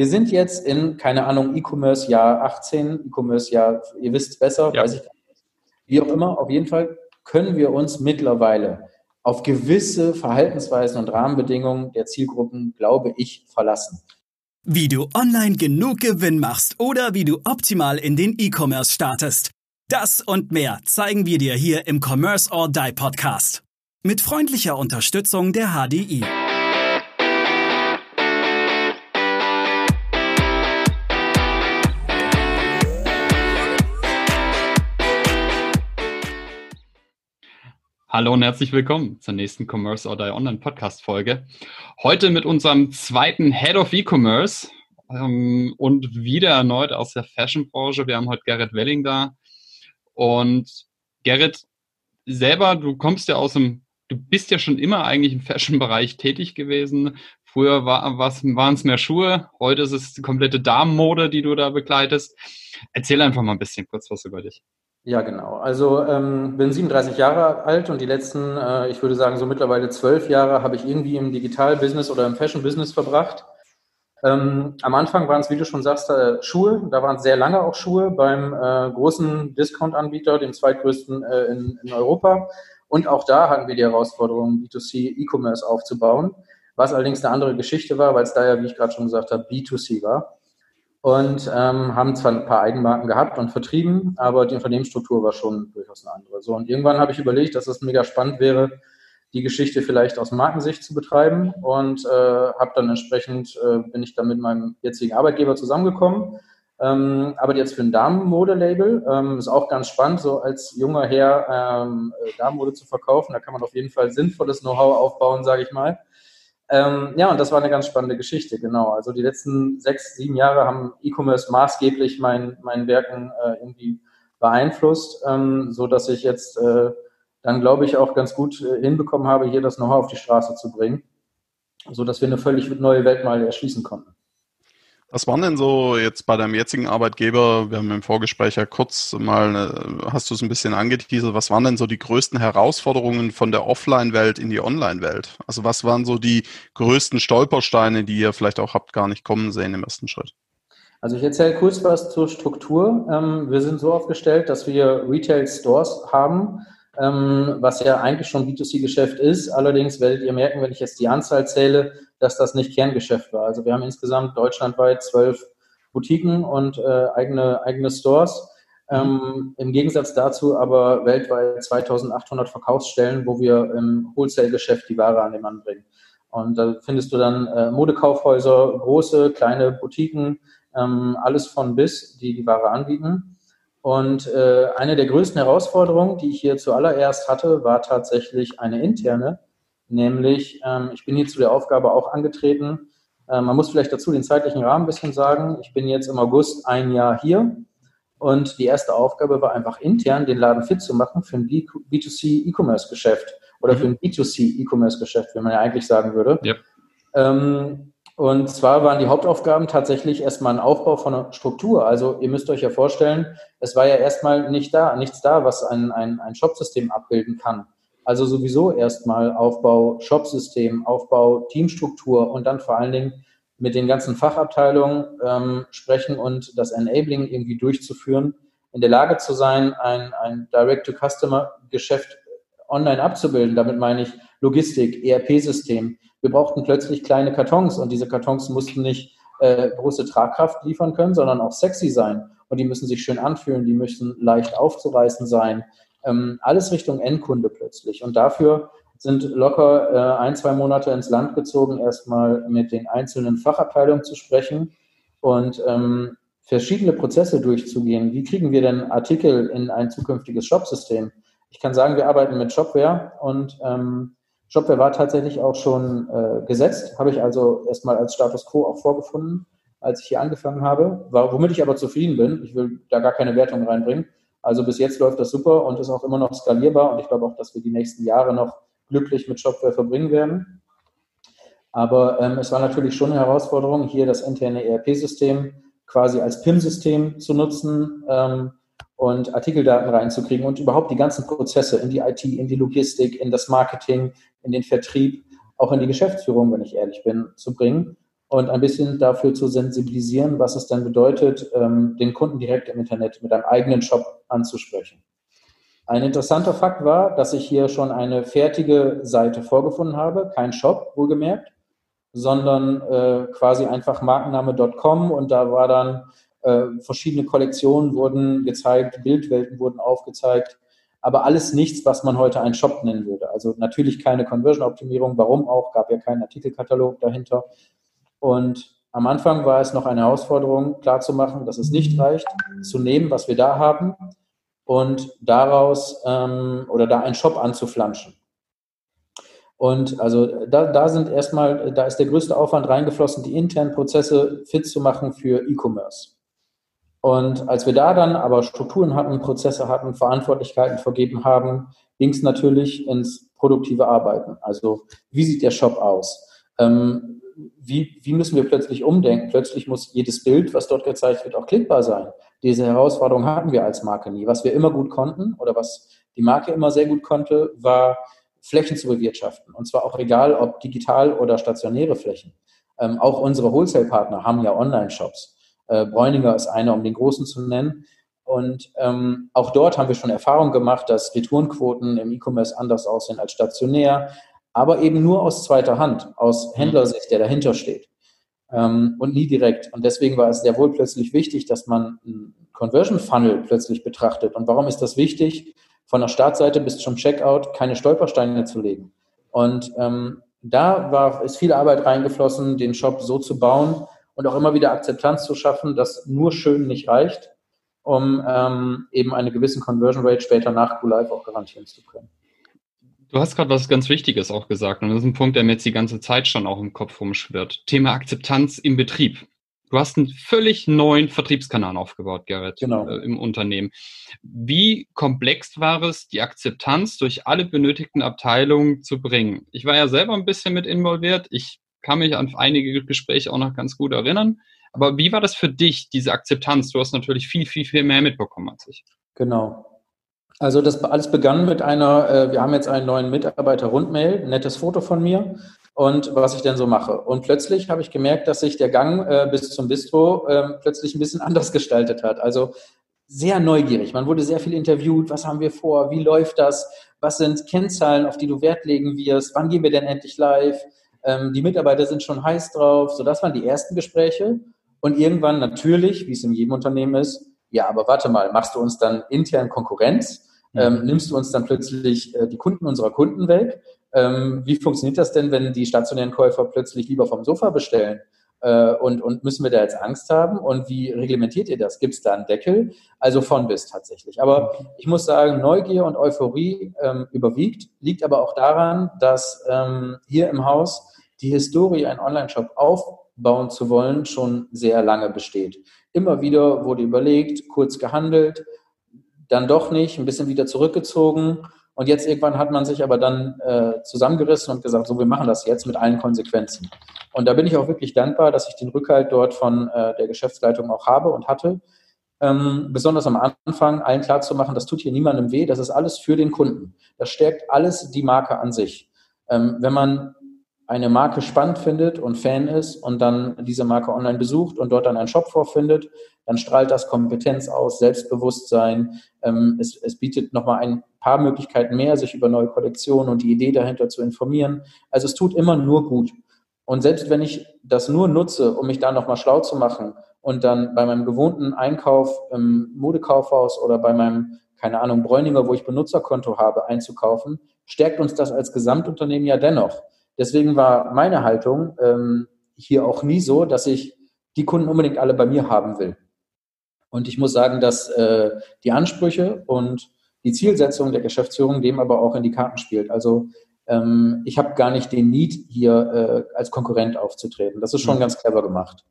Wir sind jetzt in, keine Ahnung, E-Commerce Jahr 18, E-Commerce Jahr, ihr wisst es besser, ja. weiß ich gar nicht. Wie auch immer, auf jeden Fall können wir uns mittlerweile auf gewisse Verhaltensweisen und Rahmenbedingungen der Zielgruppen, glaube ich, verlassen. Wie du online genug Gewinn machst oder wie du optimal in den E-Commerce startest. Das und mehr zeigen wir dir hier im Commerce or Die Podcast. Mit freundlicher Unterstützung der HDI. Hallo und herzlich willkommen zur nächsten Commerce or Die Online Podcast Folge. Heute mit unserem zweiten Head of E-Commerce ähm, und wieder erneut aus der Fashion Branche. Wir haben heute Gerrit Welling da. Und Gerrit, selber, du kommst ja aus dem, du bist ja schon immer eigentlich im Fashion-Bereich tätig gewesen. Früher war, waren es mehr Schuhe, heute ist es die komplette Damenmode, die du da begleitest. Erzähl einfach mal ein bisschen kurz was über dich. Ja, genau. Also ähm, bin 37 Jahre alt und die letzten, äh, ich würde sagen, so mittlerweile zwölf Jahre habe ich irgendwie im Digital-Business oder im Fashion-Business verbracht. Ähm, am Anfang waren es, wie du schon sagst, äh, Schuhe. Da waren es sehr lange auch Schuhe beim äh, großen Discount-Anbieter, dem zweitgrößten äh, in, in Europa. Und auch da hatten wir die Herausforderung, B2C E-Commerce aufzubauen, was allerdings eine andere Geschichte war, weil es da ja, wie ich gerade schon gesagt habe, B2C war und ähm, haben zwar ein paar Eigenmarken gehabt und vertrieben, aber die Unternehmensstruktur war schon durchaus eine andere. So und irgendwann habe ich überlegt, dass es mega spannend wäre, die Geschichte vielleicht aus Markensicht zu betreiben und äh, habe dann entsprechend äh, bin ich dann mit meinem jetzigen Arbeitgeber zusammengekommen. Ähm, aber jetzt für ein Damenmode-Label ähm, ist auch ganz spannend, so als junger Herr ähm, Damenmode zu verkaufen. Da kann man auf jeden Fall sinnvolles Know-how aufbauen, sage ich mal. Ähm, ja, und das war eine ganz spannende Geschichte, genau. Also die letzten sechs, sieben Jahre haben E-Commerce maßgeblich mein, mein Werken äh, irgendwie beeinflusst, ähm, so dass ich jetzt äh, dann, glaube ich, auch ganz gut äh, hinbekommen habe, hier das Know-how auf die Straße zu bringen, so dass wir eine völlig neue Welt mal erschließen konnten. Was waren denn so jetzt bei deinem jetzigen Arbeitgeber, wir haben im Vorgespräch ja kurz mal, äh, hast du es ein bisschen angeteasert, was waren denn so die größten Herausforderungen von der Offline-Welt in die Online-Welt? Also was waren so die größten Stolpersteine, die ihr vielleicht auch habt gar nicht kommen sehen im ersten Schritt? Also ich erzähle kurz was zur Struktur. Ähm, wir sind so aufgestellt, dass wir Retail-Stores haben, ähm, was ja eigentlich schon B2C-Geschäft ist. Allerdings werdet ihr merken, wenn ich jetzt die Anzahl zähle, dass das nicht Kerngeschäft war. Also wir haben insgesamt deutschlandweit zwölf Boutiquen und äh, eigene, eigene Stores. Ähm, Im Gegensatz dazu aber weltweit 2800 Verkaufsstellen, wo wir im Wholesale-Geschäft die Ware an den Mann bringen. Und da findest du dann äh, Modekaufhäuser, große, kleine Boutiquen, ähm, alles von bis, die die Ware anbieten. Und äh, eine der größten Herausforderungen, die ich hier zuallererst hatte, war tatsächlich eine interne, nämlich ähm, ich bin hier zu der Aufgabe auch angetreten. Äh, man muss vielleicht dazu den zeitlichen Rahmen ein bisschen sagen. Ich bin jetzt im August ein Jahr hier und die erste Aufgabe war einfach intern den Laden fit zu machen für ein B2C E-Commerce-Geschäft oder für ein B2C E-Commerce-Geschäft, wie man ja eigentlich sagen würde. Yep. Ähm, und zwar waren die Hauptaufgaben tatsächlich erstmal ein Aufbau von einer Struktur. Also ihr müsst euch ja vorstellen, es war ja erstmal nicht da, nichts da, was ein, ein, ein Shopsystem abbilden kann. Also sowieso erstmal Aufbau Shopsystem, Aufbau Teamstruktur und dann vor allen Dingen mit den ganzen Fachabteilungen ähm, sprechen und das Enabling irgendwie durchzuführen, in der Lage zu sein, ein, ein Direct-to-Customer-Geschäft online abzubilden. Damit meine ich Logistik, ERP-System, wir brauchten plötzlich kleine Kartons und diese Kartons mussten nicht äh, große Tragkraft liefern können, sondern auch sexy sein. Und die müssen sich schön anfühlen, die müssen leicht aufzureißen sein. Ähm, alles Richtung Endkunde plötzlich. Und dafür sind locker äh, ein, zwei Monate ins Land gezogen, erstmal mit den einzelnen Fachabteilungen zu sprechen und ähm, verschiedene Prozesse durchzugehen. Wie kriegen wir denn Artikel in ein zukünftiges Shopsystem? Ich kann sagen, wir arbeiten mit Shopware und ähm, Shopware war tatsächlich auch schon äh, gesetzt, habe ich also erstmal als Status quo auch vorgefunden, als ich hier angefangen habe, war, womit ich aber zufrieden bin. Ich will da gar keine Wertung reinbringen. Also bis jetzt läuft das super und ist auch immer noch skalierbar und ich glaube auch, dass wir die nächsten Jahre noch glücklich mit Shopware verbringen werden. Aber ähm, es war natürlich schon eine Herausforderung, hier das interne ERP-System quasi als PIM-System zu nutzen. Ähm, und Artikeldaten reinzukriegen und überhaupt die ganzen Prozesse in die IT, in die Logistik, in das Marketing, in den Vertrieb, auch in die Geschäftsführung, wenn ich ehrlich bin, zu bringen. und ein bisschen dafür zu sensibilisieren, was es dann bedeutet, ähm, den Kunden direkt im Internet mit einem eigenen Shop anzusprechen. Ein interessanter Fakt war, dass ich hier schon eine fertige Seite vorgefunden habe, kein Shop, wohlgemerkt, sondern äh, quasi einfach Markenname.com und da war dann äh, verschiedene Kollektionen wurden gezeigt, Bildwelten wurden aufgezeigt, aber alles nichts, was man heute einen Shop nennen würde. Also natürlich keine Conversion-Optimierung, warum auch, gab ja keinen Artikelkatalog dahinter, und am Anfang war es noch eine Herausforderung, klarzumachen, dass es nicht reicht, zu nehmen, was wir da haben und daraus ähm, oder da einen Shop anzuflanschen. Und also da, da sind erstmal, da ist der größte Aufwand reingeflossen, die internen Prozesse fit zu machen für E-Commerce. Und als wir da dann aber Strukturen hatten, Prozesse hatten, Verantwortlichkeiten vergeben haben, ging es natürlich ins produktive Arbeiten. Also wie sieht der Shop aus? Ähm, wie, wie müssen wir plötzlich umdenken? Plötzlich muss jedes Bild, was dort gezeigt wird, auch klickbar sein. Diese Herausforderung hatten wir als Marke nie. Was wir immer gut konnten oder was die Marke immer sehr gut konnte, war Flächen zu bewirtschaften. Und zwar auch egal, ob digital oder stationäre Flächen. Ähm, auch unsere Wholesale-Partner haben ja Online-Shops. Äh, Bräuninger ist einer, um den großen zu nennen. Und ähm, auch dort haben wir schon Erfahrung gemacht, dass Retourenquoten im E-Commerce anders aussehen als stationär aber eben nur aus zweiter Hand, aus mhm. Händlersicht, der dahinter steht ähm, und nie direkt. Und deswegen war es sehr wohl plötzlich wichtig, dass man einen Conversion Funnel plötzlich betrachtet. Und warum ist das wichtig? Von der Startseite bis zum Checkout keine Stolpersteine zu legen. Und ähm, da war, ist viel Arbeit reingeflossen, den Shop so zu bauen und auch immer wieder Akzeptanz zu schaffen, dass nur schön nicht reicht, um ähm, eben eine gewisse Conversion Rate später nach Go-Live auch garantieren zu können. Du hast gerade was ganz Wichtiges auch gesagt und das ist ein Punkt, der mir jetzt die ganze Zeit schon auch im Kopf rumschwirrt. Thema Akzeptanz im Betrieb. Du hast einen völlig neuen Vertriebskanal aufgebaut, Gerrit, genau. äh, im Unternehmen. Wie komplex war es, die Akzeptanz durch alle benötigten Abteilungen zu bringen? Ich war ja selber ein bisschen mit involviert. Ich kann mich an einige Gespräche auch noch ganz gut erinnern. Aber wie war das für dich, diese Akzeptanz? Du hast natürlich viel, viel, viel mehr mitbekommen als ich. Genau. Also das alles begann mit einer, äh, wir haben jetzt einen neuen Mitarbeiter-Rundmail, nettes Foto von mir und was ich denn so mache. Und plötzlich habe ich gemerkt, dass sich der Gang äh, bis zum Bistro äh, plötzlich ein bisschen anders gestaltet hat. Also sehr neugierig. Man wurde sehr viel interviewt. Was haben wir vor? Wie läuft das? Was sind Kennzahlen, auf die du Wert legen wirst? Wann gehen wir denn endlich live? Ähm, die Mitarbeiter sind schon heiß drauf. So, das waren die ersten Gespräche. Und irgendwann natürlich, wie es in jedem Unternehmen ist, ja, aber warte mal, machst du uns dann intern Konkurrenz? ähm, nimmst du uns dann plötzlich äh, die Kunden unserer Kunden weg? Ähm, wie funktioniert das denn, wenn die stationären Käufer plötzlich lieber vom Sofa bestellen? Äh, und, und müssen wir da jetzt Angst haben? Und wie reglementiert ihr das? Gibt es da einen Deckel? Also von bis tatsächlich. Aber ich muss sagen, Neugier und Euphorie ähm, überwiegt, liegt aber auch daran, dass ähm, hier im Haus die Historie, einen Online-Shop aufbauen zu wollen, schon sehr lange besteht. Immer wieder wurde überlegt, kurz gehandelt, dann doch nicht, ein bisschen wieder zurückgezogen. Und jetzt irgendwann hat man sich aber dann äh, zusammengerissen und gesagt, so, wir machen das jetzt mit allen Konsequenzen. Und da bin ich auch wirklich dankbar, dass ich den Rückhalt dort von äh, der Geschäftsleitung auch habe und hatte. Ähm, besonders am Anfang allen klarzumachen, das tut hier niemandem weh, das ist alles für den Kunden. Das stärkt alles die Marke an sich. Ähm, wenn man eine Marke spannend findet und Fan ist und dann diese Marke online besucht und dort dann einen Shop vorfindet, dann strahlt das Kompetenz aus, Selbstbewusstsein. Ähm, es, es bietet nochmal ein paar Möglichkeiten mehr, sich über neue Kollektionen und die Idee dahinter zu informieren. Also es tut immer nur gut. Und selbst wenn ich das nur nutze, um mich da nochmal schlau zu machen und dann bei meinem gewohnten Einkauf im Modekaufhaus oder bei meinem, keine Ahnung, Bräuninger, wo ich Benutzerkonto habe, einzukaufen, stärkt uns das als Gesamtunternehmen ja dennoch. Deswegen war meine Haltung ähm, hier auch nie so, dass ich die Kunden unbedingt alle bei mir haben will. Und ich muss sagen, dass äh, die Ansprüche und die Zielsetzung der Geschäftsführung dem aber auch in die Karten spielt. Also ähm, ich habe gar nicht den Need, hier äh, als Konkurrent aufzutreten. Das ist schon mhm. ganz clever gemacht.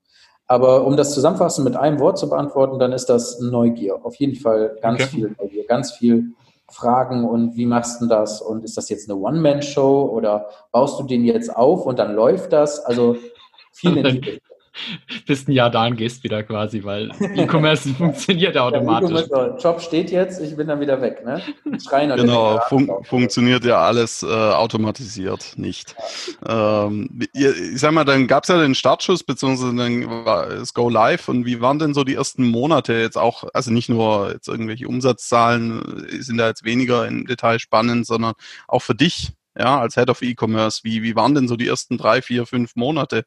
Aber um das zusammenfassend mit einem Wort zu beantworten, dann ist das Neugier. Auf jeden Fall ganz okay. viel Neugier, ganz viel Fragen und wie machst du das? Und ist das jetzt eine One-Man-Show oder baust du den jetzt auf und dann läuft das? Also viel in die bist ein Jahr da und gehst wieder quasi, weil E-Commerce funktioniert automatisch. Ja, Job steht jetzt, ich bin dann wieder weg. Ne? Schreiner genau, fun funktioniert ja alles äh, automatisiert nicht. Ähm, ich sag mal, dann gab es ja den Startschuss, beziehungsweise dann war es Go Live. Und wie waren denn so die ersten Monate jetzt auch, also nicht nur jetzt irgendwelche Umsatzzahlen sind da jetzt weniger im Detail spannend, sondern auch für dich ja, als Head of E-Commerce. Wie, wie waren denn so die ersten drei, vier, fünf Monate?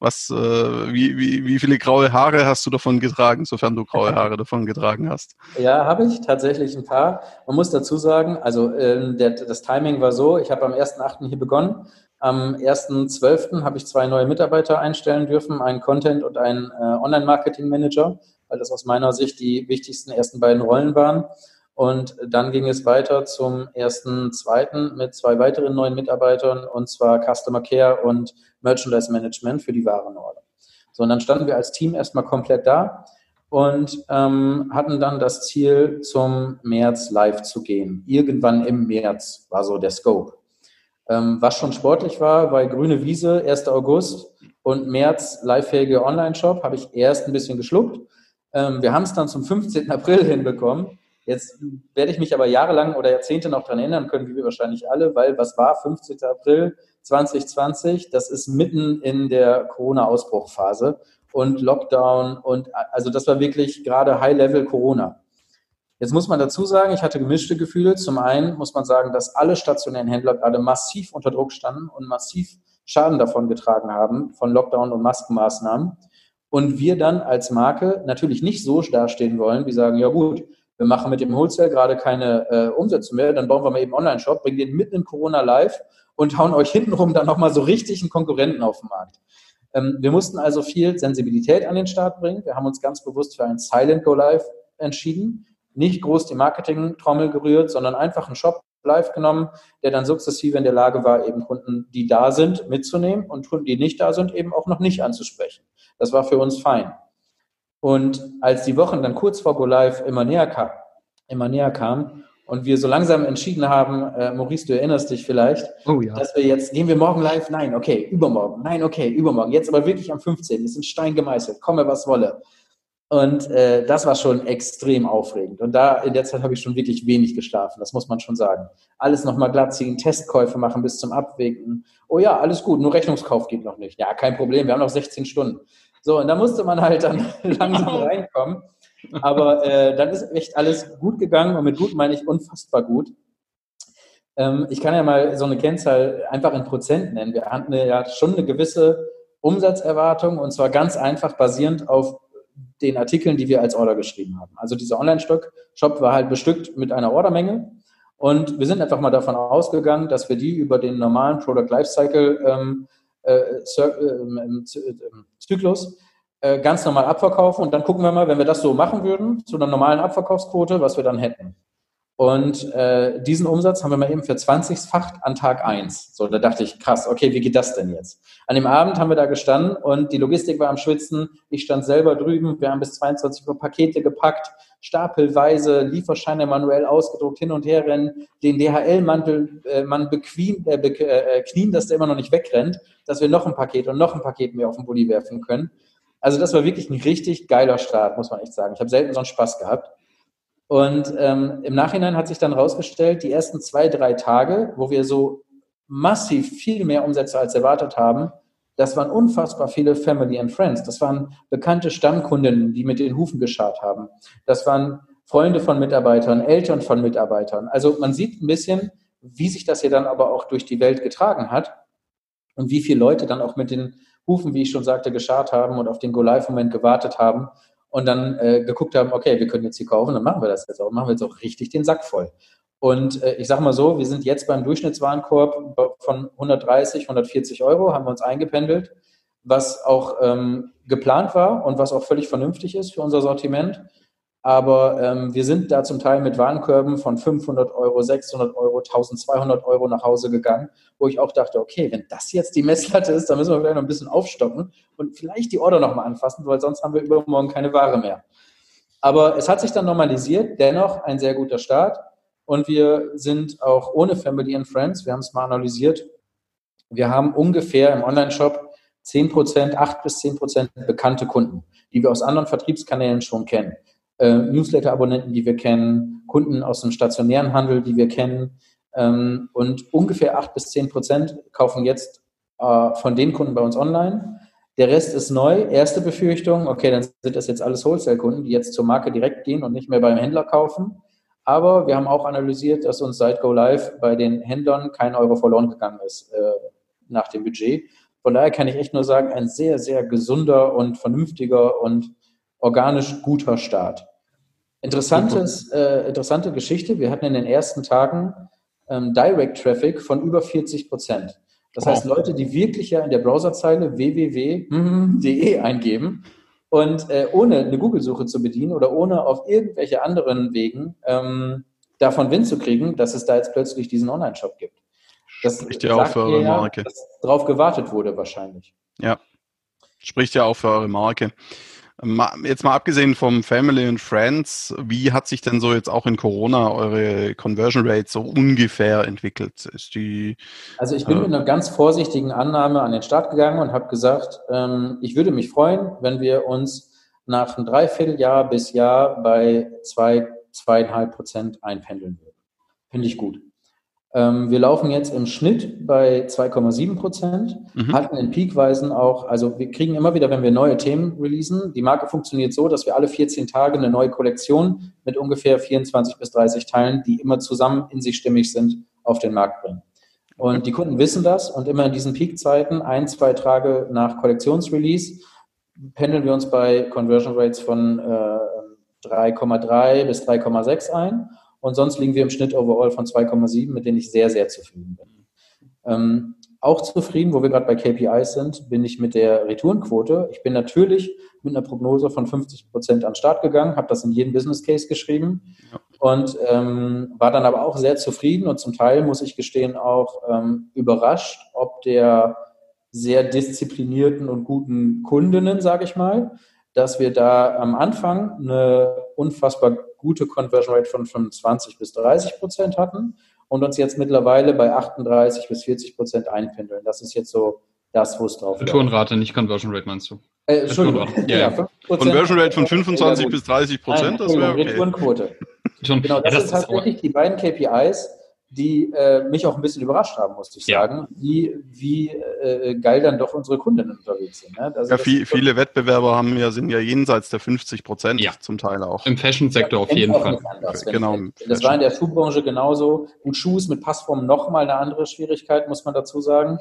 Was, äh, wie, wie, wie viele graue Haare hast du davon getragen, sofern du graue Haare davon getragen hast? Ja, habe ich tatsächlich ein paar. Man muss dazu sagen, also äh, der, das Timing war so, ich habe am 1.8. hier begonnen. Am 1.12. habe ich zwei neue Mitarbeiter einstellen dürfen, einen Content- und einen äh, Online-Marketing-Manager, weil das aus meiner Sicht die wichtigsten ersten beiden Rollen waren. Und dann ging es weiter zum ersten, zweiten mit zwei weiteren neuen Mitarbeitern und zwar Customer Care und Merchandise Management für die Warenorder. So, und dann standen wir als Team erstmal komplett da und ähm, hatten dann das Ziel, zum März live zu gehen. Irgendwann im März war so der Scope. Ähm, was schon sportlich war, bei Grüne Wiese, 1. August und März livefähige Online-Shop, habe ich erst ein bisschen geschluckt. Ähm, wir haben es dann zum 15. April hinbekommen Jetzt werde ich mich aber jahrelang oder Jahrzehnte noch daran erinnern können, wie wir wahrscheinlich alle, weil was war 15. April 2020? Das ist mitten in der Corona-Ausbruchphase und Lockdown und also das war wirklich gerade High-Level Corona. Jetzt muss man dazu sagen, ich hatte gemischte Gefühle. Zum einen muss man sagen, dass alle stationären Händler gerade massiv unter Druck standen und massiv Schaden davon getragen haben von Lockdown und Maskenmaßnahmen. Und wir dann als Marke natürlich nicht so dastehen wollen, wie sagen, ja gut, wir machen mit dem Wholesale gerade keine äh, Umsätze mehr, dann bauen wir mal eben Online-Shop, bringen den mitten in Corona live und hauen euch hintenrum dann nochmal so richtig einen Konkurrenten auf den Markt. Ähm, wir mussten also viel Sensibilität an den Start bringen. Wir haben uns ganz bewusst für ein Silent Go Live entschieden. Nicht groß die Marketing-Trommel gerührt, sondern einfach einen Shop live genommen, der dann sukzessive in der Lage war, eben Kunden, die da sind, mitzunehmen und Kunden, die nicht da sind, eben auch noch nicht anzusprechen. Das war für uns fein. Und als die Wochen dann kurz vor Go Live immer näher kam, immer näher kamen und wir so langsam entschieden haben, äh, Maurice, du erinnerst dich vielleicht, oh, ja. dass wir jetzt, gehen wir morgen live? Nein, okay, übermorgen. Nein, okay, übermorgen. Jetzt aber wirklich am 15. Ist ein Stein gemeißelt. Komme, was wolle. Und äh, das war schon extrem aufregend. Und da in der Zeit habe ich schon wirklich wenig geschlafen, das muss man schon sagen. Alles nochmal glatt ziehen, Testkäufe machen bis zum Abwägen. Oh ja, alles gut, nur Rechnungskauf geht noch nicht. Ja, kein Problem, wir haben noch 16 Stunden. So, und da musste man halt dann langsam reinkommen. Aber äh, dann ist echt alles gut gegangen und mit gut meine ich unfassbar gut. Ähm, ich kann ja mal so eine Kennzahl einfach in Prozent nennen. Wir hatten ja schon eine gewisse Umsatzerwartung und zwar ganz einfach basierend auf den Artikeln, die wir als Order geschrieben haben. Also dieser Online-Shop war halt bestückt mit einer Ordermenge und wir sind einfach mal davon ausgegangen, dass wir die über den normalen Product Lifecycle ähm, äh, ähm, Zyklus äh, ganz normal abverkaufen und dann gucken wir mal, wenn wir das so machen würden, zu einer normalen Abverkaufsquote, was wir dann hätten. Und äh, diesen Umsatz haben wir mal eben für 20-facht an Tag 1. So, da dachte ich, krass, okay, wie geht das denn jetzt? An dem Abend haben wir da gestanden und die Logistik war am Schwitzen. Ich stand selber drüben. Wir haben bis 22 Uhr Pakete gepackt, stapelweise, Lieferscheine manuell ausgedruckt, hin und her rennen, den DHL-Mantel, äh, man bequien, äh, be äh, knien, dass der immer noch nicht wegrennt, dass wir noch ein Paket und noch ein Paket mehr auf den Bulli werfen können. Also das war wirklich ein richtig geiler Start, muss man echt sagen. Ich habe selten so einen Spaß gehabt. Und ähm, im Nachhinein hat sich dann rausgestellt, die ersten zwei, drei Tage, wo wir so massiv viel mehr Umsätze als erwartet haben, das waren unfassbar viele Family and Friends. Das waren bekannte Stammkunden, die mit den Hufen geschart haben. Das waren Freunde von Mitarbeitern, Eltern von Mitarbeitern. Also man sieht ein bisschen, wie sich das hier dann aber auch durch die Welt getragen hat und wie viele Leute dann auch mit den Hufen, wie ich schon sagte, geschart haben und auf den Go-Live-Moment gewartet haben und dann äh, geguckt haben, okay, wir können jetzt hier kaufen, dann machen wir das jetzt auch, machen wir jetzt auch richtig den Sack voll. Und äh, ich sage mal so, wir sind jetzt beim Durchschnittswarenkorb von 130, 140 Euro, haben wir uns eingependelt, was auch ähm, geplant war und was auch völlig vernünftig ist für unser Sortiment. Aber ähm, wir sind da zum Teil mit Warenkörben von 500 Euro, 600 Euro, 1200 Euro nach Hause gegangen, wo ich auch dachte, okay, wenn das jetzt die Messlatte ist, dann müssen wir vielleicht noch ein bisschen aufstocken und vielleicht die Order nochmal anfassen, weil sonst haben wir übermorgen keine Ware mehr. Aber es hat sich dann normalisiert, dennoch ein sehr guter Start. Und wir sind auch ohne Family and Friends, wir haben es mal analysiert, wir haben ungefähr im Online-Shop 10 Prozent, 8 bis 10 Prozent bekannte Kunden, die wir aus anderen Vertriebskanälen schon kennen. Äh, Newsletter-Abonnenten, die wir kennen, Kunden aus dem stationären Handel, die wir kennen. Ähm, und ungefähr 8 bis 10 Prozent kaufen jetzt äh, von den Kunden bei uns online. Der Rest ist neu. Erste Befürchtung, okay, dann sind das jetzt alles Wholesale-Kunden, die jetzt zur Marke direkt gehen und nicht mehr beim Händler kaufen. Aber wir haben auch analysiert, dass uns seit Go Live bei den Händlern kein Euro verloren gegangen ist äh, nach dem Budget. Von daher kann ich echt nur sagen, ein sehr, sehr gesunder und vernünftiger und organisch guter Start. Interessantes, äh, interessante Geschichte. Wir hatten in den ersten Tagen ähm, Direct Traffic von über 40 Prozent. Das heißt, Leute, die wirklich ja in der Browserzeile www.de eingeben und äh, ohne eine Google-Suche zu bedienen oder ohne auf irgendwelche anderen Wegen ähm, davon Wind zu kriegen, dass es da jetzt plötzlich diesen Online-Shop gibt. Das spricht ja auch für eure Marke. dass darauf gewartet wurde wahrscheinlich. Ja, spricht ja auch für eure Marke. Jetzt mal abgesehen vom Family and Friends, wie hat sich denn so jetzt auch in Corona eure Conversion Rate so ungefähr entwickelt? Ist die, also ich bin äh, mit einer ganz vorsichtigen Annahme an den Start gegangen und habe gesagt, ähm, ich würde mich freuen, wenn wir uns nach einem Dreivierteljahr bis Jahr bei zwei, zweieinhalb Prozent einpendeln würden. Finde ich gut. Ähm, wir laufen jetzt im Schnitt bei 2,7 Prozent, mhm. hatten in Peakweisen auch, also wir kriegen immer wieder, wenn wir neue Themen releasen, die Marke funktioniert so, dass wir alle 14 Tage eine neue Kollektion mit ungefähr 24 bis 30 Teilen, die immer zusammen in sich stimmig sind, auf den Markt bringen. Und die Kunden wissen das und immer in diesen Peakzeiten, ein, zwei Tage nach Kollektionsrelease, pendeln wir uns bei Conversion Rates von äh, 3,3 bis 3,6 ein und sonst liegen wir im Schnitt overall von 2,7, mit denen ich sehr, sehr zufrieden bin. Ähm, auch zufrieden, wo wir gerade bei KPIs sind, bin ich mit der Retourenquote. Ich bin natürlich mit einer Prognose von 50 Prozent an den Start gegangen, habe das in jeden Business Case geschrieben ja. und ähm, war dann aber auch sehr zufrieden und zum Teil, muss ich gestehen, auch ähm, überrascht, ob der sehr disziplinierten und guten Kundinnen, sage ich mal, dass wir da am Anfang eine unfassbar gute Conversion Rate von 25 bis 30 Prozent hatten und uns jetzt mittlerweile bei 38 bis 40 Prozent einpendeln. Das ist jetzt so das, wo es drauf ist. Retourenrate, nicht Conversion Rate meinst du? Äh, Entschuldigung. Ja, ja. Conversion Rate von 25 bis 30 Prozent, das wäre okay. Retourenquote. genau, das, ja, das sind tatsächlich die beiden KPIs, die äh, mich auch ein bisschen überrascht haben, musste ich sagen, ja. wie, wie äh, geil dann doch unsere Kundinnen unterwegs sind. Ne? Also ja, viel, viele Wettbewerber haben ja, sind ja jenseits der 50 Prozent ja. zum Teil auch. Im Fashion-Sektor ja, auf jeden Fall. Anders, genau. Das war in der Schuhbranche genauso. Gut, Schuh ist mit Passform nochmal eine andere Schwierigkeit, muss man dazu sagen.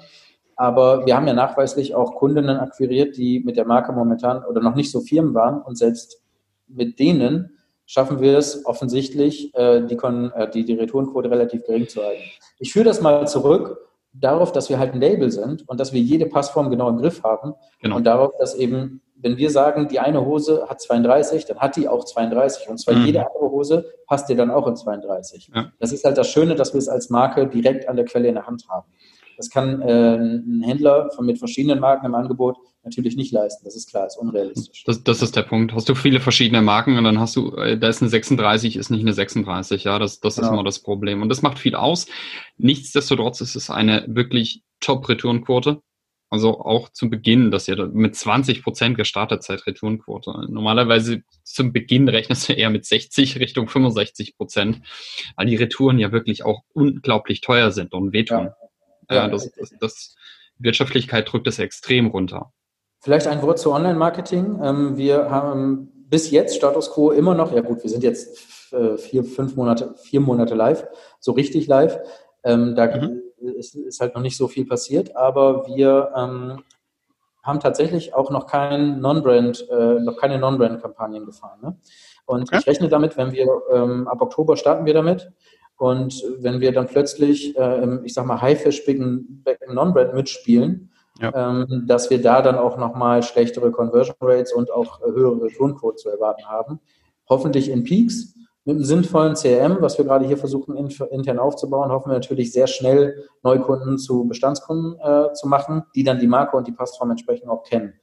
Aber wir haben ja nachweislich auch Kundinnen akquiriert, die mit der Marke momentan oder noch nicht so Firmen waren und selbst mit denen schaffen wir es offensichtlich, äh, die, äh, die, die Retourenquote relativ gering zu halten. Ich führe das mal zurück darauf, dass wir halt ein Label sind und dass wir jede Passform genau im Griff haben genau. und darauf, dass eben, wenn wir sagen, die eine Hose hat 32, dann hat die auch 32 und zwar mhm. jede andere Hose passt dir dann auch in 32. Ja. Das ist halt das Schöne, dass wir es als Marke direkt an der Quelle in der Hand haben. Das kann äh, ein Händler von mit verschiedenen Marken im Angebot natürlich nicht leisten. Das ist klar, ist unrealistisch. Das, das ist der Punkt. Hast du viele verschiedene Marken und dann hast du, äh, da ist eine 36, ist nicht eine 36. Ja, das, das genau. ist immer das Problem. Und das macht viel aus. Nichtsdestotrotz ist es eine wirklich Top-Retourenquote. Also auch zu Beginn, dass ihr mit 20 Prozent gestartet seid, Retourenquote. Normalerweise zum Beginn rechnest du eher mit 60 Richtung 65 Prozent, weil die Retouren ja wirklich auch unglaublich teuer sind und wehtun. Ja. Ja, das, das, das Wirtschaftlichkeit drückt es extrem runter. Vielleicht ein Wort zu Online-Marketing. Ähm, wir haben bis jetzt Status Quo immer noch, ja gut, wir sind jetzt äh, vier, fünf Monate, vier Monate live, so richtig live. Ähm, da mhm. ist, ist, halt noch nicht so viel passiert, aber wir ähm, haben tatsächlich auch noch kein Non-Brand, äh, noch keine Non-Brand-Kampagnen gefahren. Ne? Und okay. ich rechne damit, wenn wir ähm, ab Oktober starten wir damit, und wenn wir dann plötzlich, äh, ich sag mal, Haifisch-Becken Non-Brand mitspielen, ja. ähm, dass wir da dann auch nochmal schlechtere Conversion Rates und auch höhere Returnquote zu erwarten haben. Hoffentlich in Peaks. Mit einem sinnvollen CRM, was wir gerade hier versuchen intern aufzubauen, hoffen wir natürlich sehr schnell Neukunden zu Bestandskunden äh, zu machen, die dann die Marke und die Passform entsprechend auch kennen.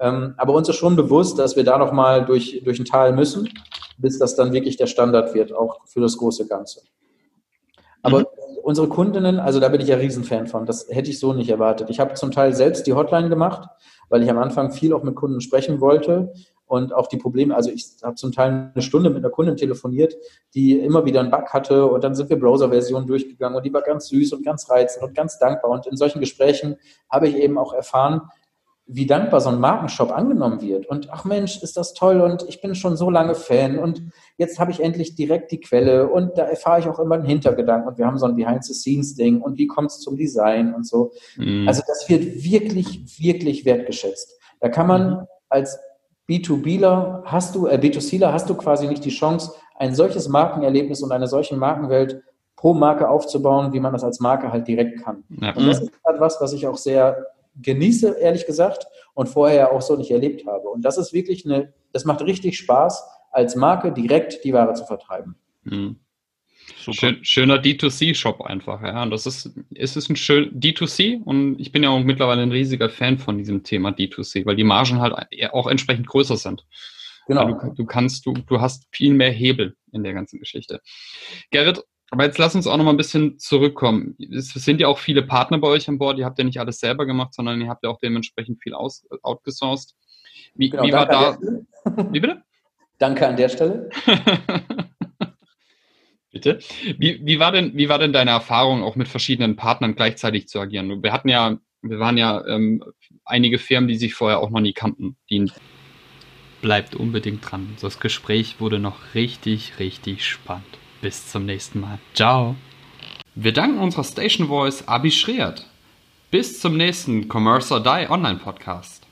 Ähm, aber uns ist schon bewusst, dass wir da nochmal durch, durch ein Tal müssen, bis das dann wirklich der Standard wird, auch für das große Ganze. Aber mhm. unsere Kundinnen, also da bin ich ja Riesenfan von, das hätte ich so nicht erwartet. Ich habe zum Teil selbst die Hotline gemacht, weil ich am Anfang viel auch mit Kunden sprechen wollte und auch die Probleme, also ich habe zum Teil eine Stunde mit einer Kundin telefoniert, die immer wieder einen Bug hatte und dann sind wir Browser-Versionen durchgegangen und die war ganz süß und ganz reizend und ganz dankbar und in solchen Gesprächen habe ich eben auch erfahren, wie dankbar so ein Markenshop angenommen wird. Und ach Mensch, ist das toll und ich bin schon so lange Fan und jetzt habe ich endlich direkt die Quelle und da erfahre ich auch immer einen Hintergedanken und wir haben so ein Behind-the-Scenes-Ding und wie kommt es zum Design und so. Mhm. Also das wird wirklich, wirklich wertgeschätzt. Da kann man mhm. als B2Bler hast du, äh, B2Cler hast du quasi nicht die Chance, ein solches Markenerlebnis und eine solche Markenwelt pro Marke aufzubauen, wie man das als Marke halt direkt kann. Ja. Und das ist halt was, was ich auch sehr genieße, ehrlich gesagt, und vorher auch so nicht erlebt habe. Und das ist wirklich eine, das macht richtig Spaß, als Marke direkt die Ware zu vertreiben. Mhm. Schön, schöner D2C-Shop einfach, ja. Und das ist, es ist ein schön D2C und ich bin ja auch mittlerweile ein riesiger Fan von diesem Thema D2C, weil die Margen halt auch entsprechend größer sind. Genau. Du, du, kannst, du, du hast viel mehr Hebel in der ganzen Geschichte. Gerrit, aber jetzt lass uns auch noch mal ein bisschen zurückkommen. Es sind ja auch viele Partner bei euch an Bord. Ihr habt ja nicht alles selber gemacht, sondern ihr habt ja auch dementsprechend viel aus, outgesourced. Wie, genau, wie war da? Wie bitte? Danke an der Stelle. Bitte. Wie, wie, war denn, wie war denn deine Erfahrung, auch mit verschiedenen Partnern gleichzeitig zu agieren? Wir hatten ja, wir waren ja ähm, einige Firmen, die sich vorher auch noch nie kannten. Die Bleibt unbedingt dran. Das Gespräch wurde noch richtig, richtig spannend. Bis zum nächsten Mal. Ciao. Wir danken unserer Station Voice Abi Schreert. Bis zum nächsten Commerce or Die Online Podcast.